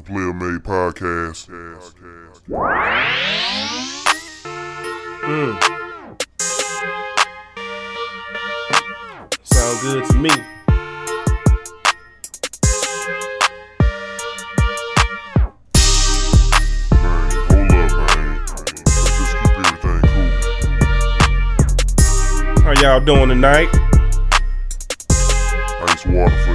The PlayaMade Podcast. Mm. Sound good to me. Hold up, man. Let's just keep everything cool. How y'all doing tonight? Ice water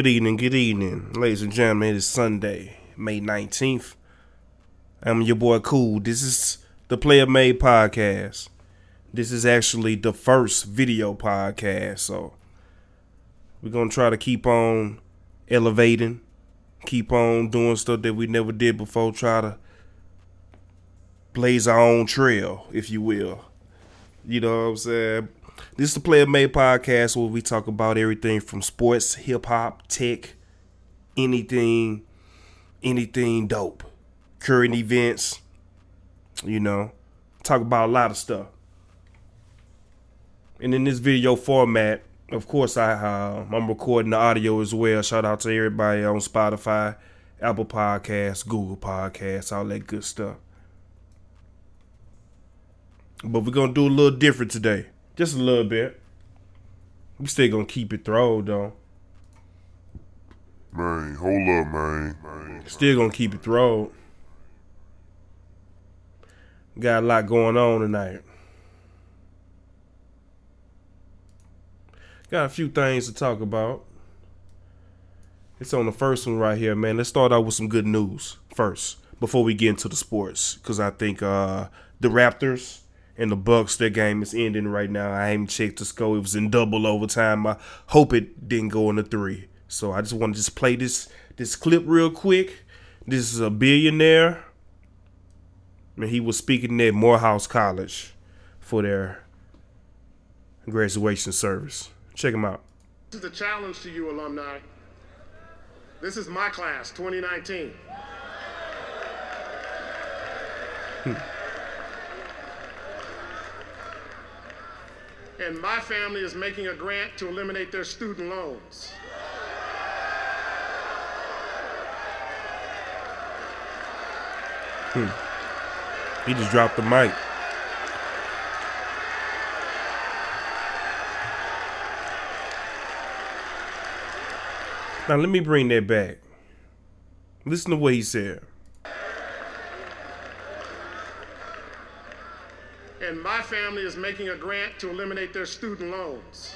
Good evening, good evening, ladies and gentlemen. It is Sunday, May 19th. I'm your boy Cool. This is the PlayaMade Podcast. This is actually the first video podcast, so we're gonna try to keep on elevating, keep on doing stuff that we never did before, try to blaze our own trail, if you will. You know what I'm saying? This is the PlayaMade Podcast where we talk about everything from sports, hip hop, tech, anything, anything dope. Current events, you know, talk about a lot of stuff. And in this video format, of course, I uh, I'm recording the audio as well. Shout out to everybody on Spotify, Apple Podcasts, Google Podcasts, all that good stuff. But we're gonna do a little different today. Just a little bit. We still gonna keep it thrown though. Man, hold up, man. man. Still gonna keep it thrown. Got a lot going on tonight. Got a few things to talk about. It's on the first one right here, man. Let's start out with some good news first before we get into the sports, because I think uh, the Raptors and the Bucks, their game is ending right now. I haven't checked the score; it was in double overtime. I hope it didn't go into three. So I just want to just play this this clip real quick. This is a billionaire. And he was speaking at Morehouse College for their graduation service. Check him out. This is a challenge to you, alumni. This is my class, 2019. and my family is making a grant to eliminate their student loans. Hmm. He just dropped the mic. Now let me bring that back. Listen to what he said. And my family is making a grant to eliminate their student loans.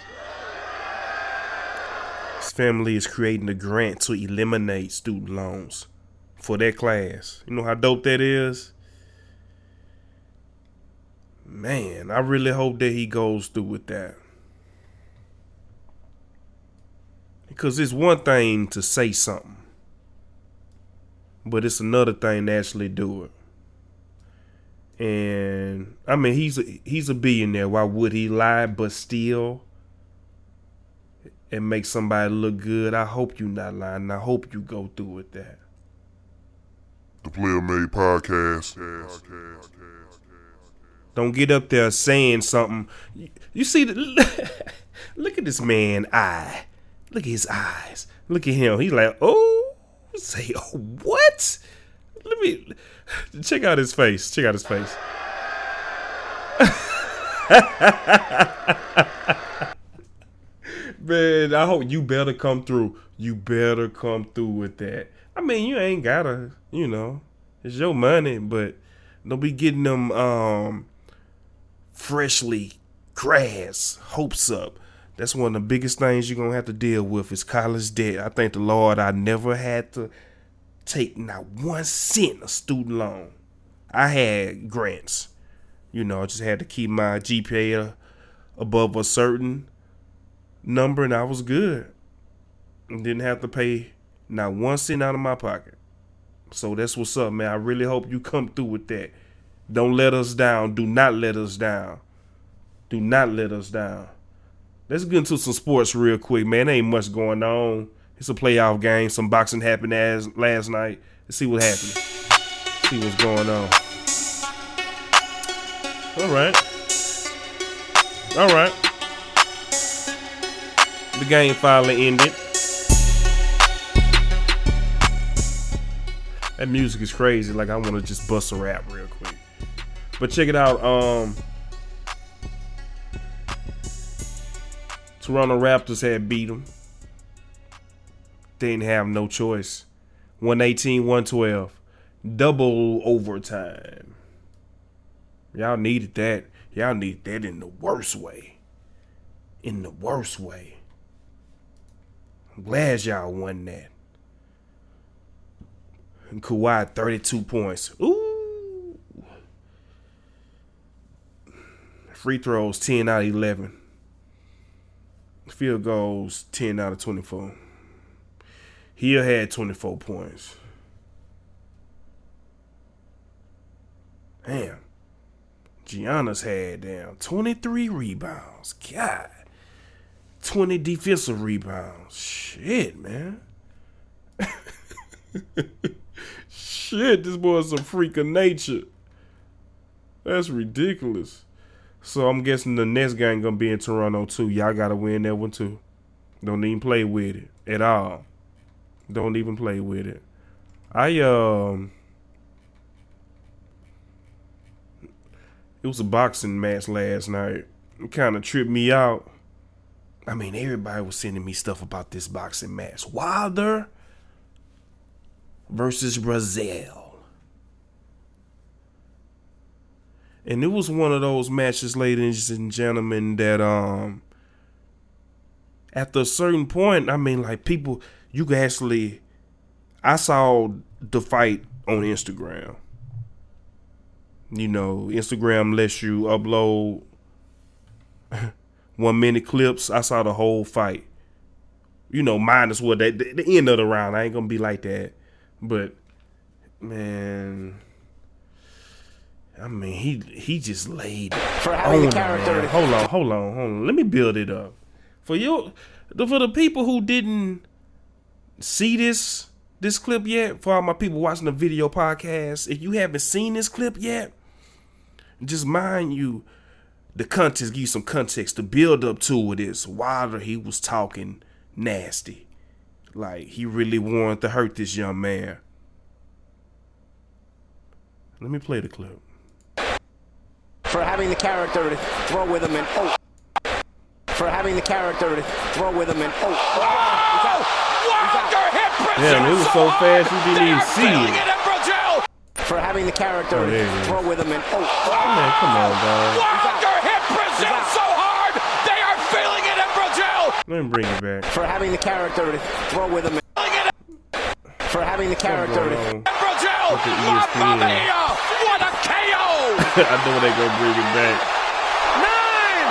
His family is creating a grant to eliminate student loans for their class. You know how dope that is? Man, I really hope that he goes through with that. Because it's one thing to say something, but it's another thing to actually do it. And I mean, he's a, he's a billionaire. Why would he lie? But still, and make somebody look good. I hope you not lying. I hope you go through with that. The PlayaMade Podcast. Don't get up there saying something. You- You see, the, look at this man eye. Look at his eyes. Look at him. He's like, oh, say, oh, what? Let me check out his face. Check out his face. Man, I hope you better come through. You better come through with that. I mean, you ain't gotta, you know, it's your money, but don't be getting them um freshly grass hopes up. That's one of the biggest things you're gonna have to deal with is college debt. I thank the Lord I never had to take not one cent of student loan. I had grants. You know, I just had to keep my GPA above a certain number and I was good. And didn't have to pay not one cent out of my pocket. So that's what's up, man. I really hope you come through with that. Don't let us down. Do not let us down. Do not let us down. Let's get into some sports real quick, man. Ain't much going on. It's a playoff game. Some boxing happened as last night. Let's see what happened. See what's going on. All right. All right. The game finally ended. That music is crazy. Like I want to just bust a rap real quick. But check it out. Um, Toronto Raptors had beat them. They didn't have no choice. 118, 112. Double overtime. Y'all needed that. Y'all needed that in the worst way. In the worst way. I'm glad y'all won that. And Kawhi, 32 points. Ooh. Free throws, 10 out of 11. Field goals, 10 out of 24. Hill had 24 points. Damn. Giannis had damn 23 rebounds. God. 20 defensive rebounds. Shit, man. Shit, this boy's a freak of nature. That's ridiculous. So I'm guessing the next game gonna be in Toronto too. Y'all gotta win that one too. Don't even play with it at all. Don't even play with it. I um it was a boxing match last night. It kind of tripped me out. I mean, everybody was sending me stuff about this boxing match. Wilder versus Breazeale. And it was one of those matches, ladies and gentlemen, that um at a certain point, I mean like people you can actually I saw the fight on Instagram. You know, Instagram lets you upload one minute clips. I saw the whole fight. You know, minus what the, the end of the round. I ain't gonna be like that. But man, I mean, he he just laid For having the on character. man. Hold on, hold on, hold on. Let me build it up for you. For the people who didn't see this this clip yet, for all my people watching the video podcast, if you haven't seen this clip yet, just mind you, the context, give you some context. The build up to it is Wilder, he was talking nasty. Like he really wanted to hurt this young man. Let me play the clip. for having the character to throw with him and oh. For having the character to throw with him and oh. He's out. Wilder hit Breazeale Damn, it was so fast you didn't even see it. For having the character Oh, there to throw with him and oh. Man, come on, dog. Wilder hit Breazeale so hard. They are feeling it in Brazil. Let me bring it back. For having the character to throw with him and Feeling it for having the character to in Brazil. Look at Mamma mia. What a KO. I know they gonna bring it back. Nine,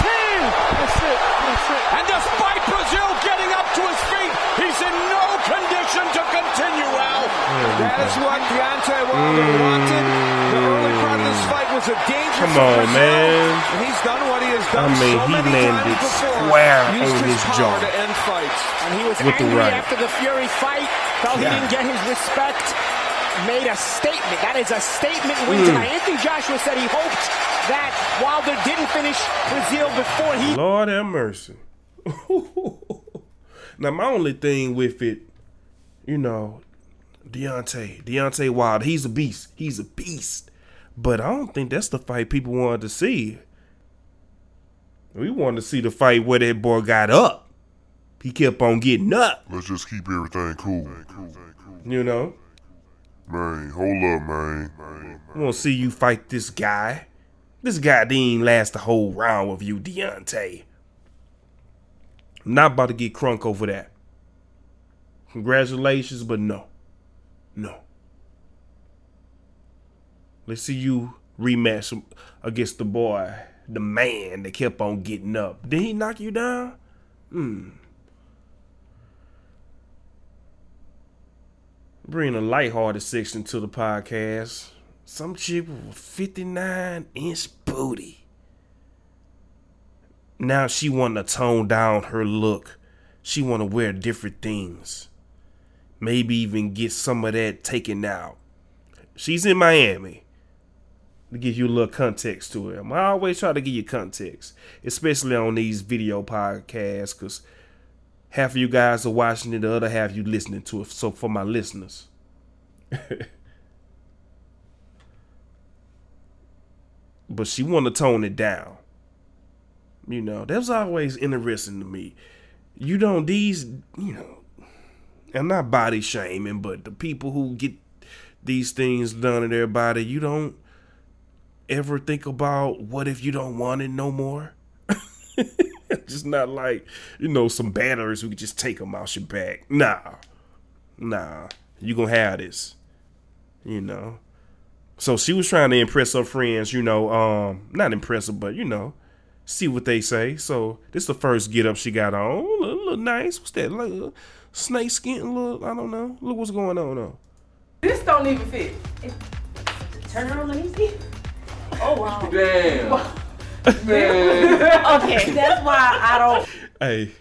ten. That's it. That's it. And despite Breazeale getting up to his feet, That is what Deontay Wilder wanted. The early part of this fight was a danger Come on, man. And he's done what he has I done mean, so he many landed before. square on his jaw. to end fights. and he was With the angry right. after the Fury fight. Felt he didn't get his respect. Made a statement. That is a statement win Mm. tonight. Anthony Joshua said he hoped that Wilder didn't finish Breazeale before he Lord have mercy. now my only thing with it, you know, Deontay, Deontay Wilder, he's a beast. He's a beast. But I don't think that's the fight people wanted to see. We wanted to see the fight where that boy got up. He kept on getting up, Let's just keep everything cool. you know. Man, hold up, man. man. We want to see you fight this guy. This guy didn't last the whole round with you, Deontay. I'm not about to get crunk over that. Congratulations, but no. No. Let's see you rematch against the boy, the man that kept on getting up. Did he knock you down? Hmm. Bring a lighthearted section to the podcast. Some chick with a 59 inch booty. Now she want to tone down her look. She want to wear different things. Maybe even get some of that taken out. She's in Miami. to give you a little context to it. I always try to give you context, especially on these video podcasts, because half of you guys are watching it, the other half you listening to it. So for my listeners. but she want to tone it down. You know, that was always interesting to me. You don't these, you know, I'm not body shaming, but the people who get these things done in their body, you don't ever think about what if you don't want it no more? just not like, you know, some batteries who could just take them out your back. Nah. Nah. You gonna have this. You know. So she was trying to impress her friends, you know, um, not impress them, but you know, see what they say. So this is the first get up she got on. Oh, look, look nice. What's that? Like, snake skin? Look, I don't know. Look what's going on though. This don't even fit. Turn around, let me see. Oh wow. Damn. okay, that's why I don't. Hey.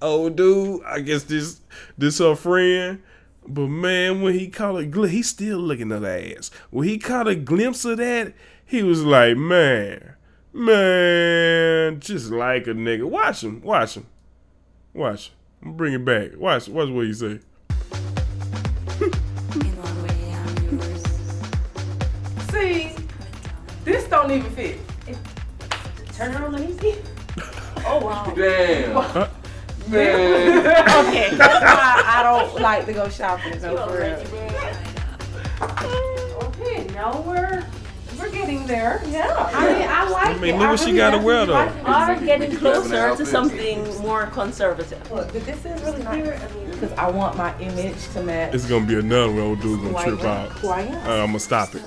Oh, dude, I guess this this her friend. But man, when he caught a glimpse, he's still looking at her ass. When he caught a glimpse of that, he was like, man, man, just like a nigga. Watch him, watch him, watch him. I'm bring it back. Watch, watch what you say. See, this don't even fit. Turn around, let me see. Oh wow. Damn. Man. Okay, that's why I don't like to go shopping. No, for real. Okay, now we're we're getting there. Yeah, I mean, I like I mean, it. look what she gotta wear, definitely though. like it. are getting closer to something more conservative. Look, but this is really nice because I want my image to match. It's gonna be another one old dude who gonna trip out. Who I am. Uh, I'm gonna stop it.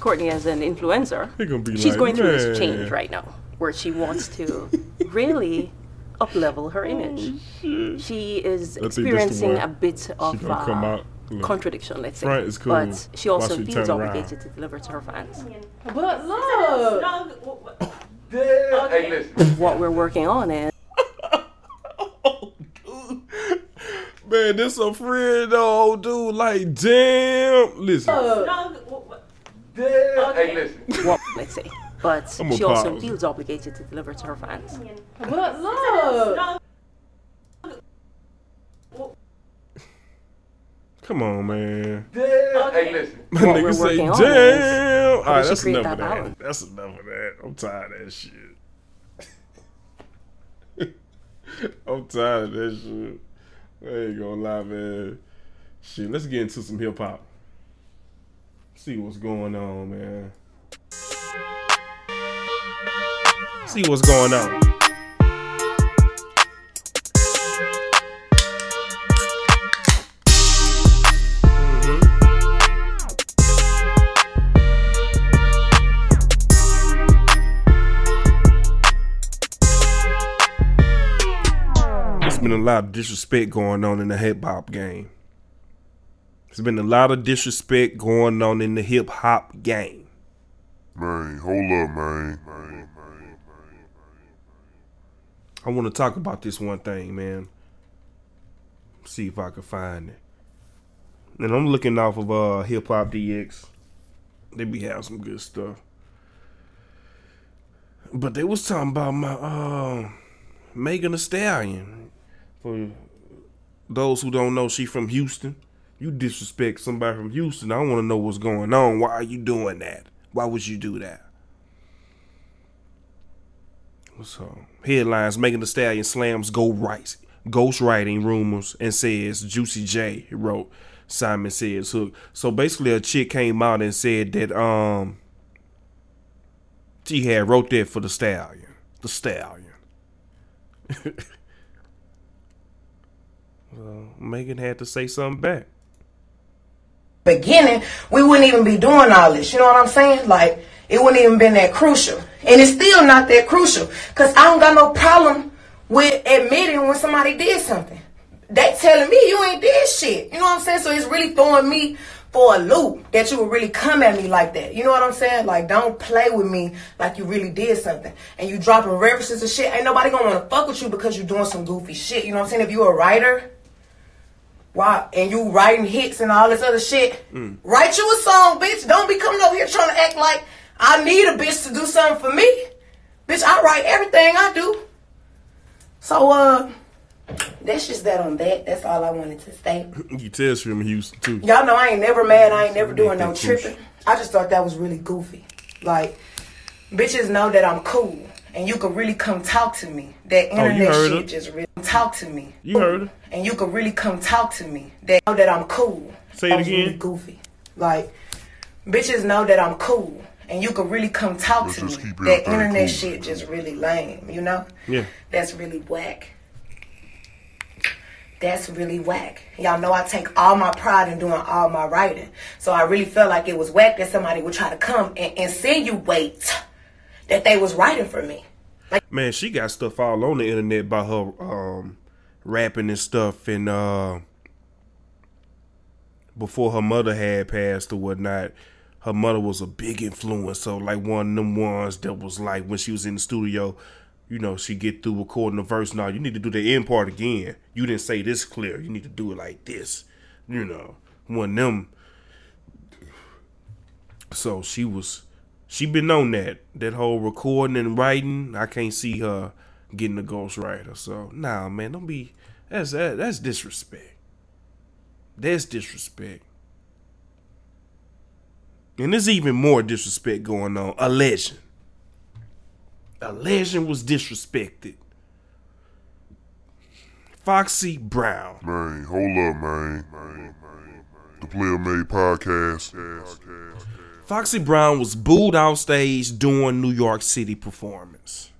Courtney, as an influencer, gonna be she's like, going through "Man." this change right now where she wants to really up level her image. She is I think this experiencing a bit of gonna come uh, out, look. contradiction, let's say. Front is cool. But she also Watch feels turn around. obligated to deliver to her fans. But look, Damn. Hey, listen. What we're working on is Man, this a friend though, old dude. Like, damn. Listen, Damn. Hey, listen. what, let's say. But I'm she also pause. feels obligated to deliver to her fans. but look. Come on, man. Damn. Hey, listen. My What nigga say, damn. All right, that's should create enough of that that. balance. That's enough of that. I'm tired of that shit. I'm tired of that shit. I ain't gonna lie, man. Shit, let's get into some hip hop. See what's going on, man. See what's going on. A lot of disrespect going on in the hip hop game. There's been a lot of disrespect going on in the hip hop game. Man, hold up, man. man. I want to talk about this one thing, man. See if I can find it. And I'm looking off of uh Hip Hop DX. They be having some good stuff. But they was talking about my uh Megan Thee Stallion. For those who don't know, she from Houston. You disrespect somebody from Houston. I want to know what's going on. Why are you doing that? Why would you do that? So headlines: Megan Thee Stallion slams go right, ghostwriting rumors and says Juicy J wrote. Simon says hook. So basically, a chick came out and said that um she had wrote that for the stallion, the stallion. Megan had to say something back. beginning, we wouldn't even be doing all this. You know what I'm saying? Like, it wouldn't even been that crucial. And it's still not that crucial. Cause I don't got no problem with admitting when somebody did something. They telling me you ain't did shit. You know what I'm saying? So it's really throwing me for a loop that you would really come at me like that. You know what I'm saying? Like, don't play with me like you really did something. And you dropping references and shit. Ain't nobody gonna wanna fuck with you because you're doing some goofy shit. You know what I'm saying? If you a writer, And you writing hits and all this other shit. Mm. Write you a song, bitch. Don't be coming over here trying to act like I need a bitch to do something for me. Bitch, I write everything I do. So, uh, that's just that on that. That's all I wanted to say. You tell from Houston too. Y'all know I ain't never mad. I ain't never doing no tripping. I just thought that was really goofy. Like, bitches know that I'm cool. And you could really come talk to me. That Oh, internet heard shit her. just really talk to me. You heard her. And you could really come talk to me. That know that I'm cool. Say that it was again. really goofy. Like, bitches know that I'm cool. And you could really come talk Let's to me. That internet cool. shit just really lame, you know? Yeah. That's really whack. That's really whack. Y'all know I take all my pride in doing all my writing. So I really felt like it was whack that somebody would try to come and insinuate that they was writing for me. Like, Man, she got stuff all on the internet about her um rapping and stuff and uh before her mother had passed or whatnot, her mother was a big influence. So like one of them ones that was like when she was in the studio, you know, she get through recording a verse. Now you need to do the end part again. You didn't say this clear. You need to do it like this. You know, one of them. So she was, she been on that that whole recording and writing. I can't see her getting a ghostwriter. So nah, man, don't be. That's that, that's disrespect. That's disrespect. And there's even more disrespect going on. A legend. A legend was disrespected. Foxy Brown. Man, hold up, man. The PlayaMade Podcast. Foxy Brown was booed off stage during New York City performance.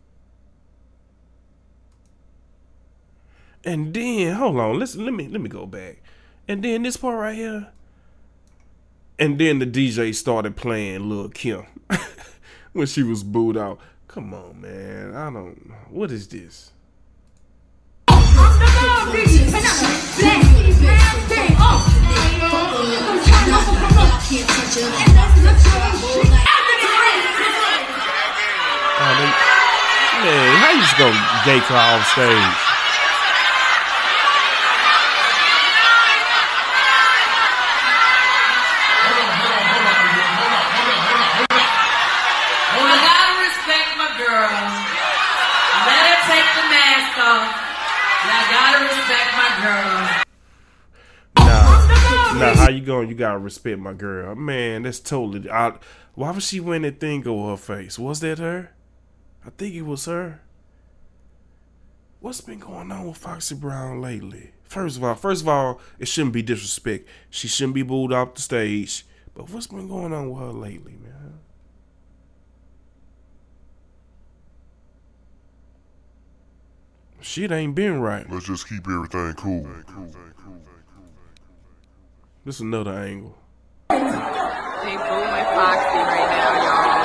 And then, hold on, listen, let me let me go back. And then this part right here. And then the DJ started playing Lil Kim when she was booed out. Come on, man. I don't what is this? Oh, they- man, how you just gonna gay her off stage? I gotta respect my girl. Let her take the mask off. And I gotta respect my girl. Nah, nah, how you going? You gotta respect my girl, man. That's totally. I, why was she wearing that thing over her face? Was that her? I think it was her. What's been going on with Foxy Brown lately? First of all, first of all, it shouldn't be disrespect. She shouldn't be booed off the stage. But what's been going on with her lately, man? Shit ain't been right. Let's just keep everything cool. This is another angle. They booing Foxy right now, y'all.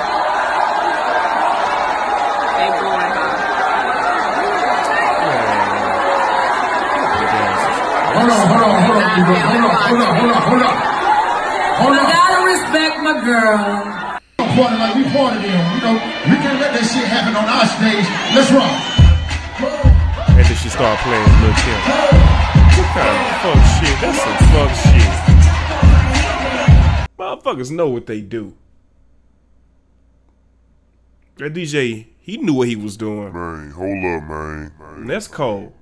They booing her. Hold on, hold on, hold on, people. Hold on, hold on, hold on, hold on. Hold I on. gotta respect my girl. Party like we party them. You know, we can't let that shit happen on our stage. Let's rock. And then she started playing Lil Kim. What kind of fuck shit? That's some fuck shit. Motherfuckers know what they do. That DJ, he knew what he was doing. Man, hold up, man. And that's cold.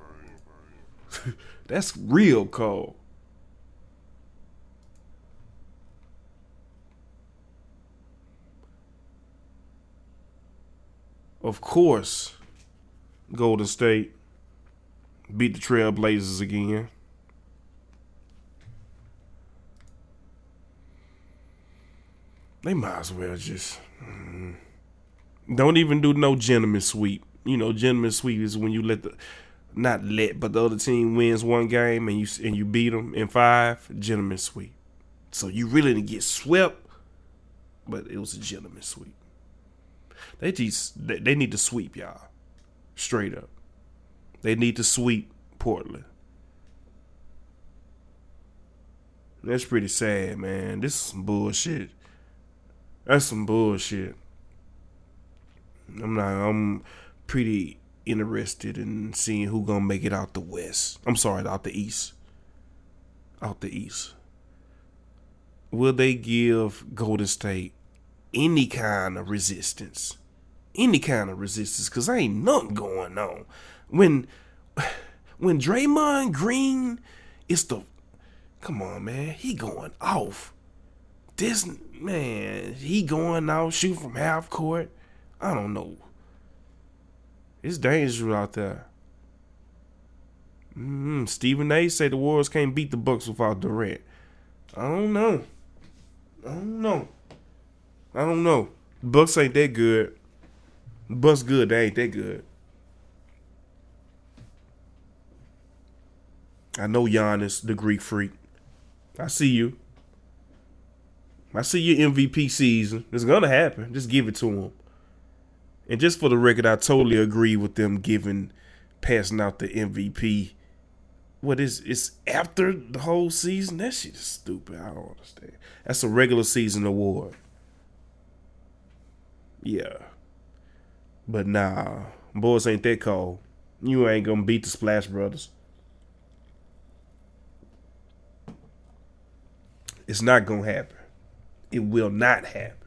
that's real cold. Of course, Golden State beat the Trailblazers again. They might as well just mm, don't even do no gentleman sweep. You know, gentleman sweep is when you let the not let, but the other team wins one game and you and you beat them in five. Gentleman sweep. So you really didn't get swept, but it was a gentleman sweep. They just they, need to sweep y'all, straight up. They need to sweep Portland. That's pretty sad, man. This is some bullshit. That's some bullshit. I'm not. I'm pretty interested in seeing who gonna make it out the west. I'm sorry, out the east. out the East. Will they give Golden State any kind of resistance? Any kind of resistance? Cause ain't nothing going on. When when Draymond Green is the come on, man, he going off. This man, he going out, shoot from half court. I don't know. It's dangerous out there. Mm, Stephen A. say the Warriors can't beat the Bucks without Durant. I don't know. I don't know. I don't know. Bucks ain't that good. Bucks good. They ain't that good. I know Giannis, the Greek freak. I see you. I see your MVP season. It's gonna happen. Just give it to him. And just for the record, I totally agree with them giving passing out the MVP. What is it's after the whole season? That shit is stupid. I don't understand. That's a regular season award. Yeah. But nah, boys ain't that cold. You ain't gonna beat the Splash Brothers. It's not gonna happen. It will not happen.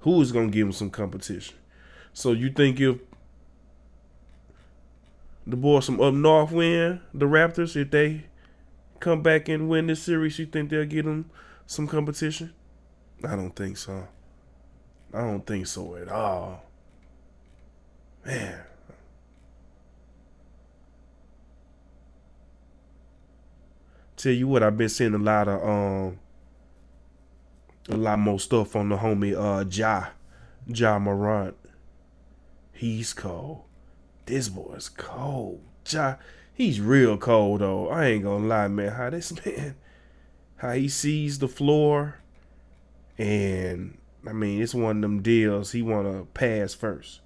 Who is gonna give him some competition? So you think if the boys from up north win the Raptors, if they come back and win this series, you think they'll get them some competition? I don't think so. I don't think so at all. Man. Tell you what, I've been seeing a lot of um a lot more stuff on the homie uh Ja. Ja Morant. He's cold. This boy's cold. Ja he's real cold though. I ain't gonna lie, man. How this man how he sees the floor and I mean it's one of them deals he wanna pass first.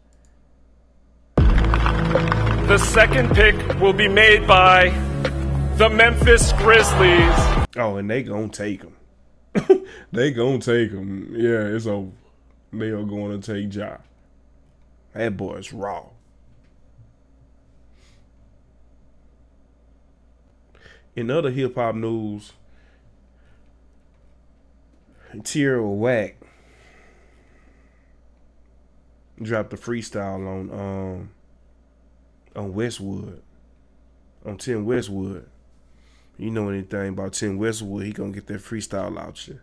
The second pick will be made by the Memphis Grizzlies. Oh, and they gonna take him. they gonna take him. Yeah, it's over. They are going to take Ja. That boy's raw. In other hip hop news, Tierra Whack dropped a freestyle on um on Westwood. On Tim Westwood. You know anything about Tim Westwood, he gonna get that freestyle out you.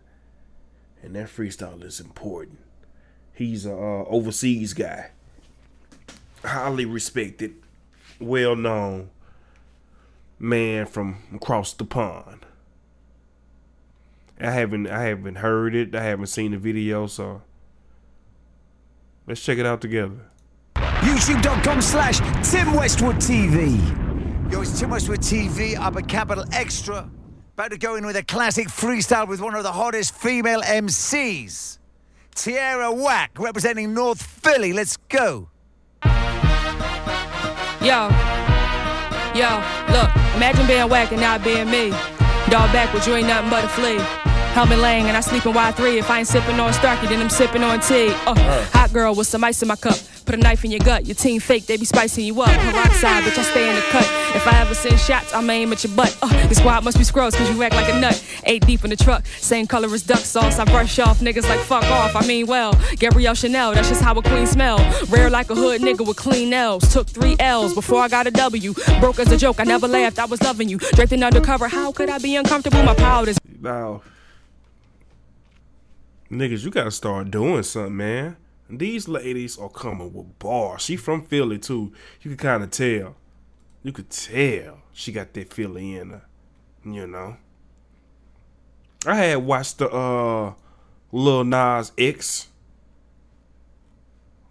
And that freestyle is important. He's a uh, overseas guy. Highly respected, well known man from across the pond. I haven't I haven't heard it. I haven't seen the video, so let's check it out together. YouTube.com slash Tim Westwood TV. Yo, it's too much Westwood TV up at Capital XTRA. About to go in with a classic freestyle with one of the hottest female MCs. Tierra Whack, representing North Philly. Let's go. Yo, yo, look, imagine being whack and not being me. Dog backwards, you ain't nothing but a flea. Helmet laying and I sleep in Y3. If I ain't sipping on Starky, then I'm sipping on tea. Uh, hot girl with some ice in my cup. Put a knife in your gut. Your team fake, they be spicing you up. Peroxide, bitch, I stay in the cut. If I ever send shots, I'ma aim at your butt. Uh, your squad must be scrolls, cause you act like a nut. Eight deep in the truck, same color as duck sauce. I brush off niggas like fuck off. I mean, well, Gabrielle Chanel, that's just how a queen smell. Rare like a hood nigga with clean L's. Took three L's before I got a W. Broke as a joke, I never laughed, I was loving you. Draped in undercover, how could I be uncomfortable? My powders. Now, niggas, you gotta start doing something, man. These ladies are coming with bars. She from Philly too. You can kind of tell. You could tell she got that Philly in her. You know. I had watched the uh Lil Nas X.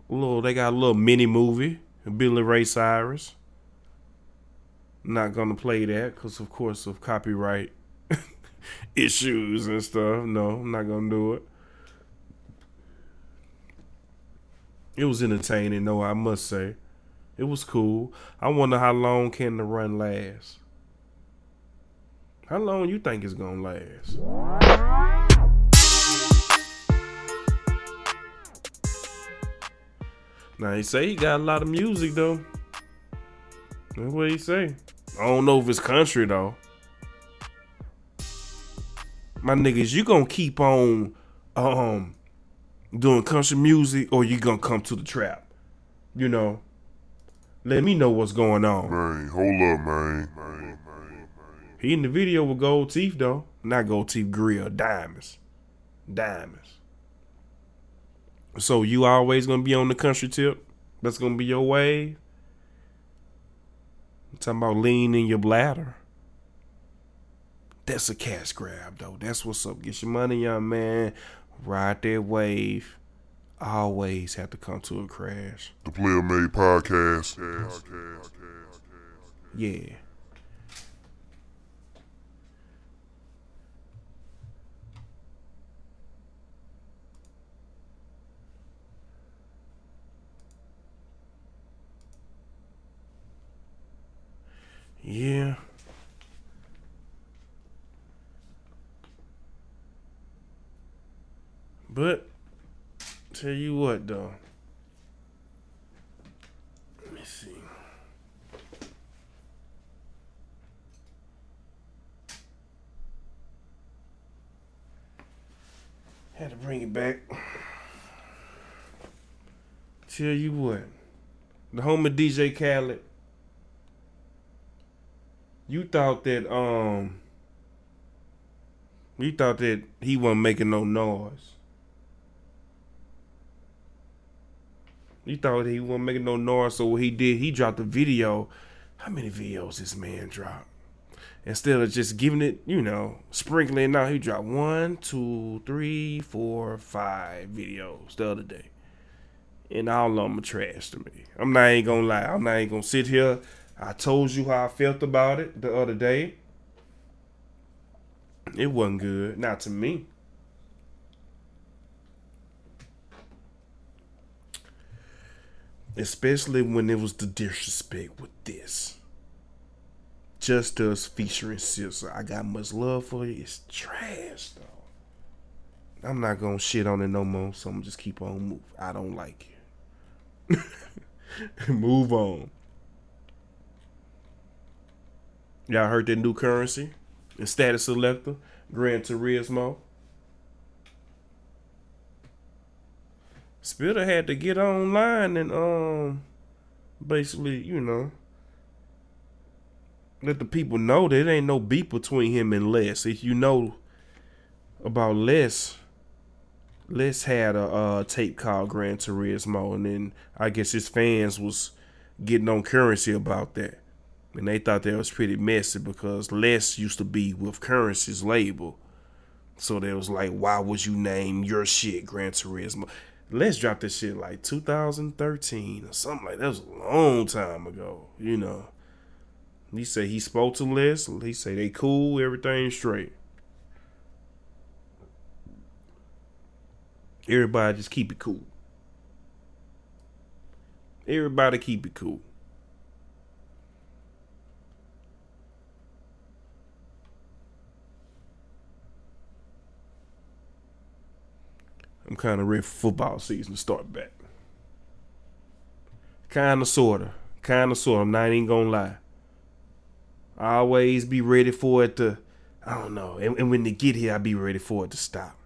Little they got a little mini movie. Billy Ray Cyrus. Not gonna play that because of course of copyright issues and stuff. No, I'm not gonna do it. It was entertaining, though, I must say. It was cool. I wonder how long can the run last? How long you think it's gonna last? Now he say he got a lot of music though. That's what he say. I don't know if it's country though. My niggas, you gonna keep on um doing country music or you gonna come to the trap? You know. Let me know what's going on. Man, hold up, man. man. He in the video with gold teeth though. Not gold teeth grill, diamonds. Diamonds. So you always gonna be on the country tip? That's gonna be your way. I'm talking about lean in your bladder. That's a cash grab though. That's what's up. Get your money, young man. Ride that wave. Always have to come to a crash. The PlayaMade Podcast. Yeah. Yeah. But tell you what though. Let me see. Had to bring it back. Tell you what. The home of DJ Khaled. You thought that um you thought that he wasn't making no noise. You thought he wasn't making no noise, so what he did, he dropped a video. How many videos this man dropped? Instead of just giving it, you know, sprinkling out, he dropped one, two, three, four, five videos the other day. And all of them are trash to me. I'm not ain't gonna lie. I'm not ain't gonna sit here. I told you how I felt about it the other day. It wasn't good. Not to me. Especially when it was the disrespect with this. Just us featuring SZA. I got much love for you. It's trash though. I'm not gonna shit on it no more, so I'm just keep on moving. I don't like it. Move on. Y'all heard that new Curren$y? The Statik Selektah, Gran Turismo. Spitta had to get online and um basically, you know, let the people know that ain't no beef between him and Les. If you know about Les, Les had a uh, tape called Gran Turismo, and then I guess his fans was getting on Curren$y about that. And they thought that was pretty messy because Les used to be with Curren$y's label. So they was like, why would you name your shit Gran Turismo? Les dropped this shit like 2013 or something like that. was a long time ago, you know. He said he spoke to Les. He said they cool, everything straight. Everybody just keep it cool. Everybody keep it cool. I'm kind of ready for football season to start back. Kind of, sorta. Kind of, sorta. I'm not even gonna lie. I always be ready for it to, I don't know. And, and when they get here, I be ready for it to stop.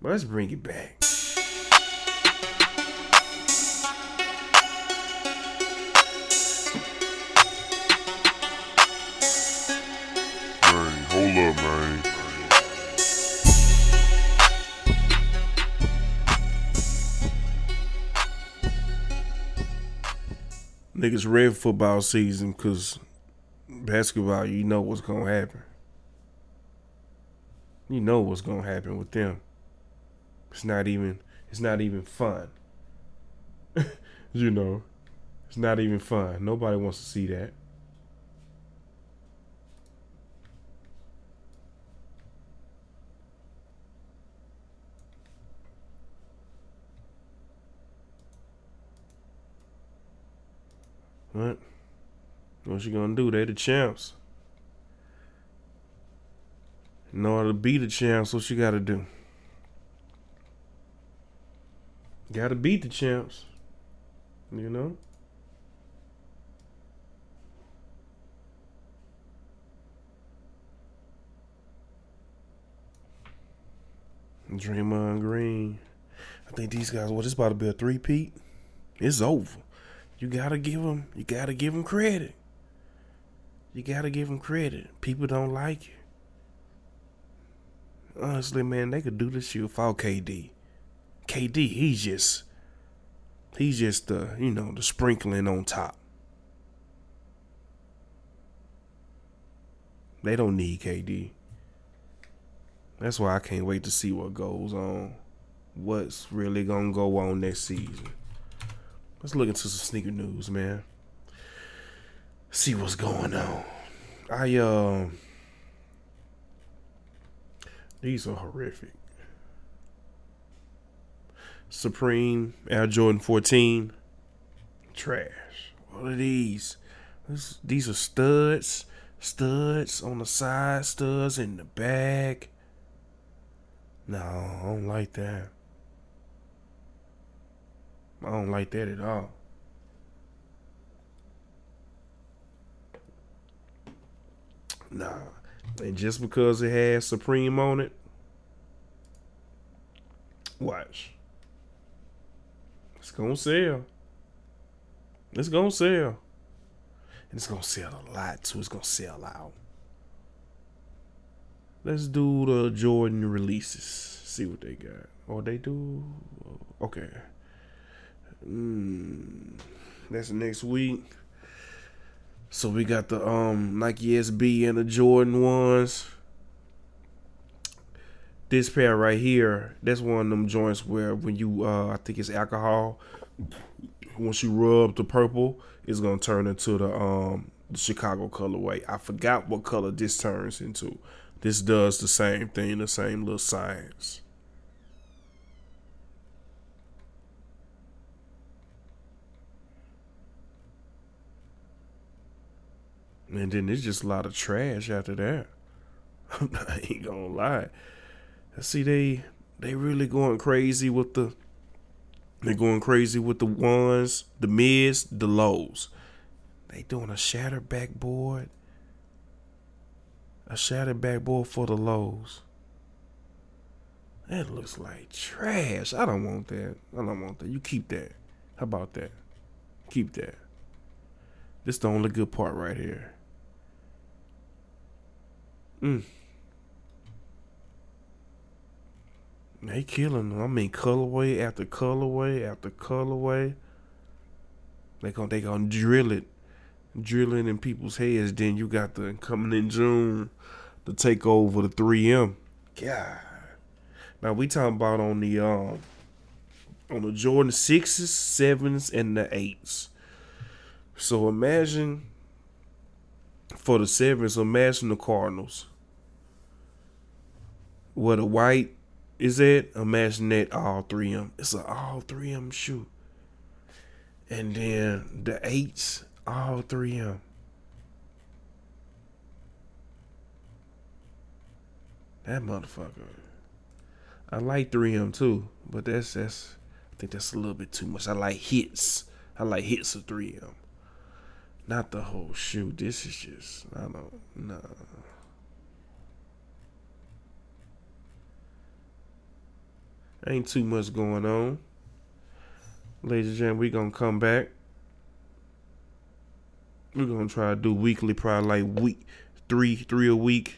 But let's bring it back. Man, hold up, man. Niggas ready football season because basketball, you know what's to happen. You know what's to happen with them. It's not even, it's not even fun. you know, it's not even fun. Nobody wants to see that. What you gonna do? They the champs. In order to be the champs, what you gotta do? Gotta beat the champs. You know? Draymond Green. I think these guys, well, this about to be a three-peat. It's over. You gotta give them, you gotta give them credit. You gotta give them credit. People don't like you. Honestly, man, they could do this shit without KD. KD, he's just, he's just the, you know, the sprinkling on top. They don't need KD. That's why I can't wait to see what goes on. What's really gonna go on next season. Let's look into some sneaker news, man. See what's going on. I uh, these are horrific. Supreme Air Jordan 14. Trash. What are these? This, these are studs. Studs on the side, studs in the back. No, I don't like that. I don't like that at all. Nah. And just because it has Supreme on it, watch. It's gonna sell. It's gonna sell. And it's gonna sell a lot too. It's gonna sell out. Let's do the Jordan releases. See what they got. Oh, they do. Okay. Mm, that's next week. So we got the um Nike SB and the Jordan ones. This pair right here, that's one of them joints where when you uh I think it's alcohol. Once you rub the purple, it's gonna turn into the um the Chicago colorway. I forgot what color this turns into. This does the same thing, the same little science. And then there's just a lot of trash after that. I ain't gonna lie. See, they they really going crazy with the they going crazy with the ones, the mids, the lows. They doing a shattered backboard. A shattered backboard for the lows. That looks like trash. I don't want that. I don't want that. You keep that. How about that? Keep that. This the only good part right here. Mm. They killing them. I mean, colorway after colorway after colorway. They gonna they gonna drill it, drilling in people's heads. Then you got the coming in June, to take over the 3M. God. Now we talking about on the um on the Jordan sixes, sevens, and the eights. So imagine for the sevens, imagine the Cardinals. What the white is at, imagine that all 3M. It's an all 3M shoot. And then the eights, all 3M. That motherfucker. I like 3M too, but that's that's I think that's a little bit too much. I like hits. I like hits of 3M. Not the whole shoe. This is just I don't know. Ain't too much going on. Ladies and gentlemen, we gonna come back. We're gonna try to do weekly, probably like week three, three a week.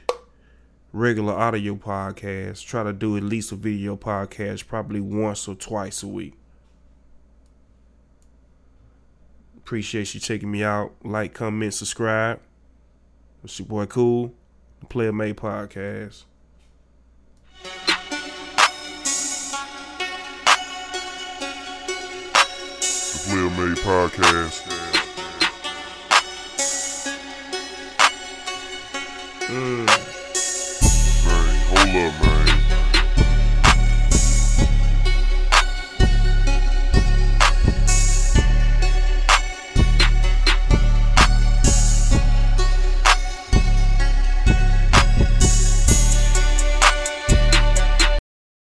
Regular audio podcast. Try to do at least a video podcast, probably once or twice a week. Appreciate you checking me out. Like, comment, subscribe. It's your boy Cool, the PlayaMade Podcast. The PlayaMade Podcast. Mm. Man, hold up, man.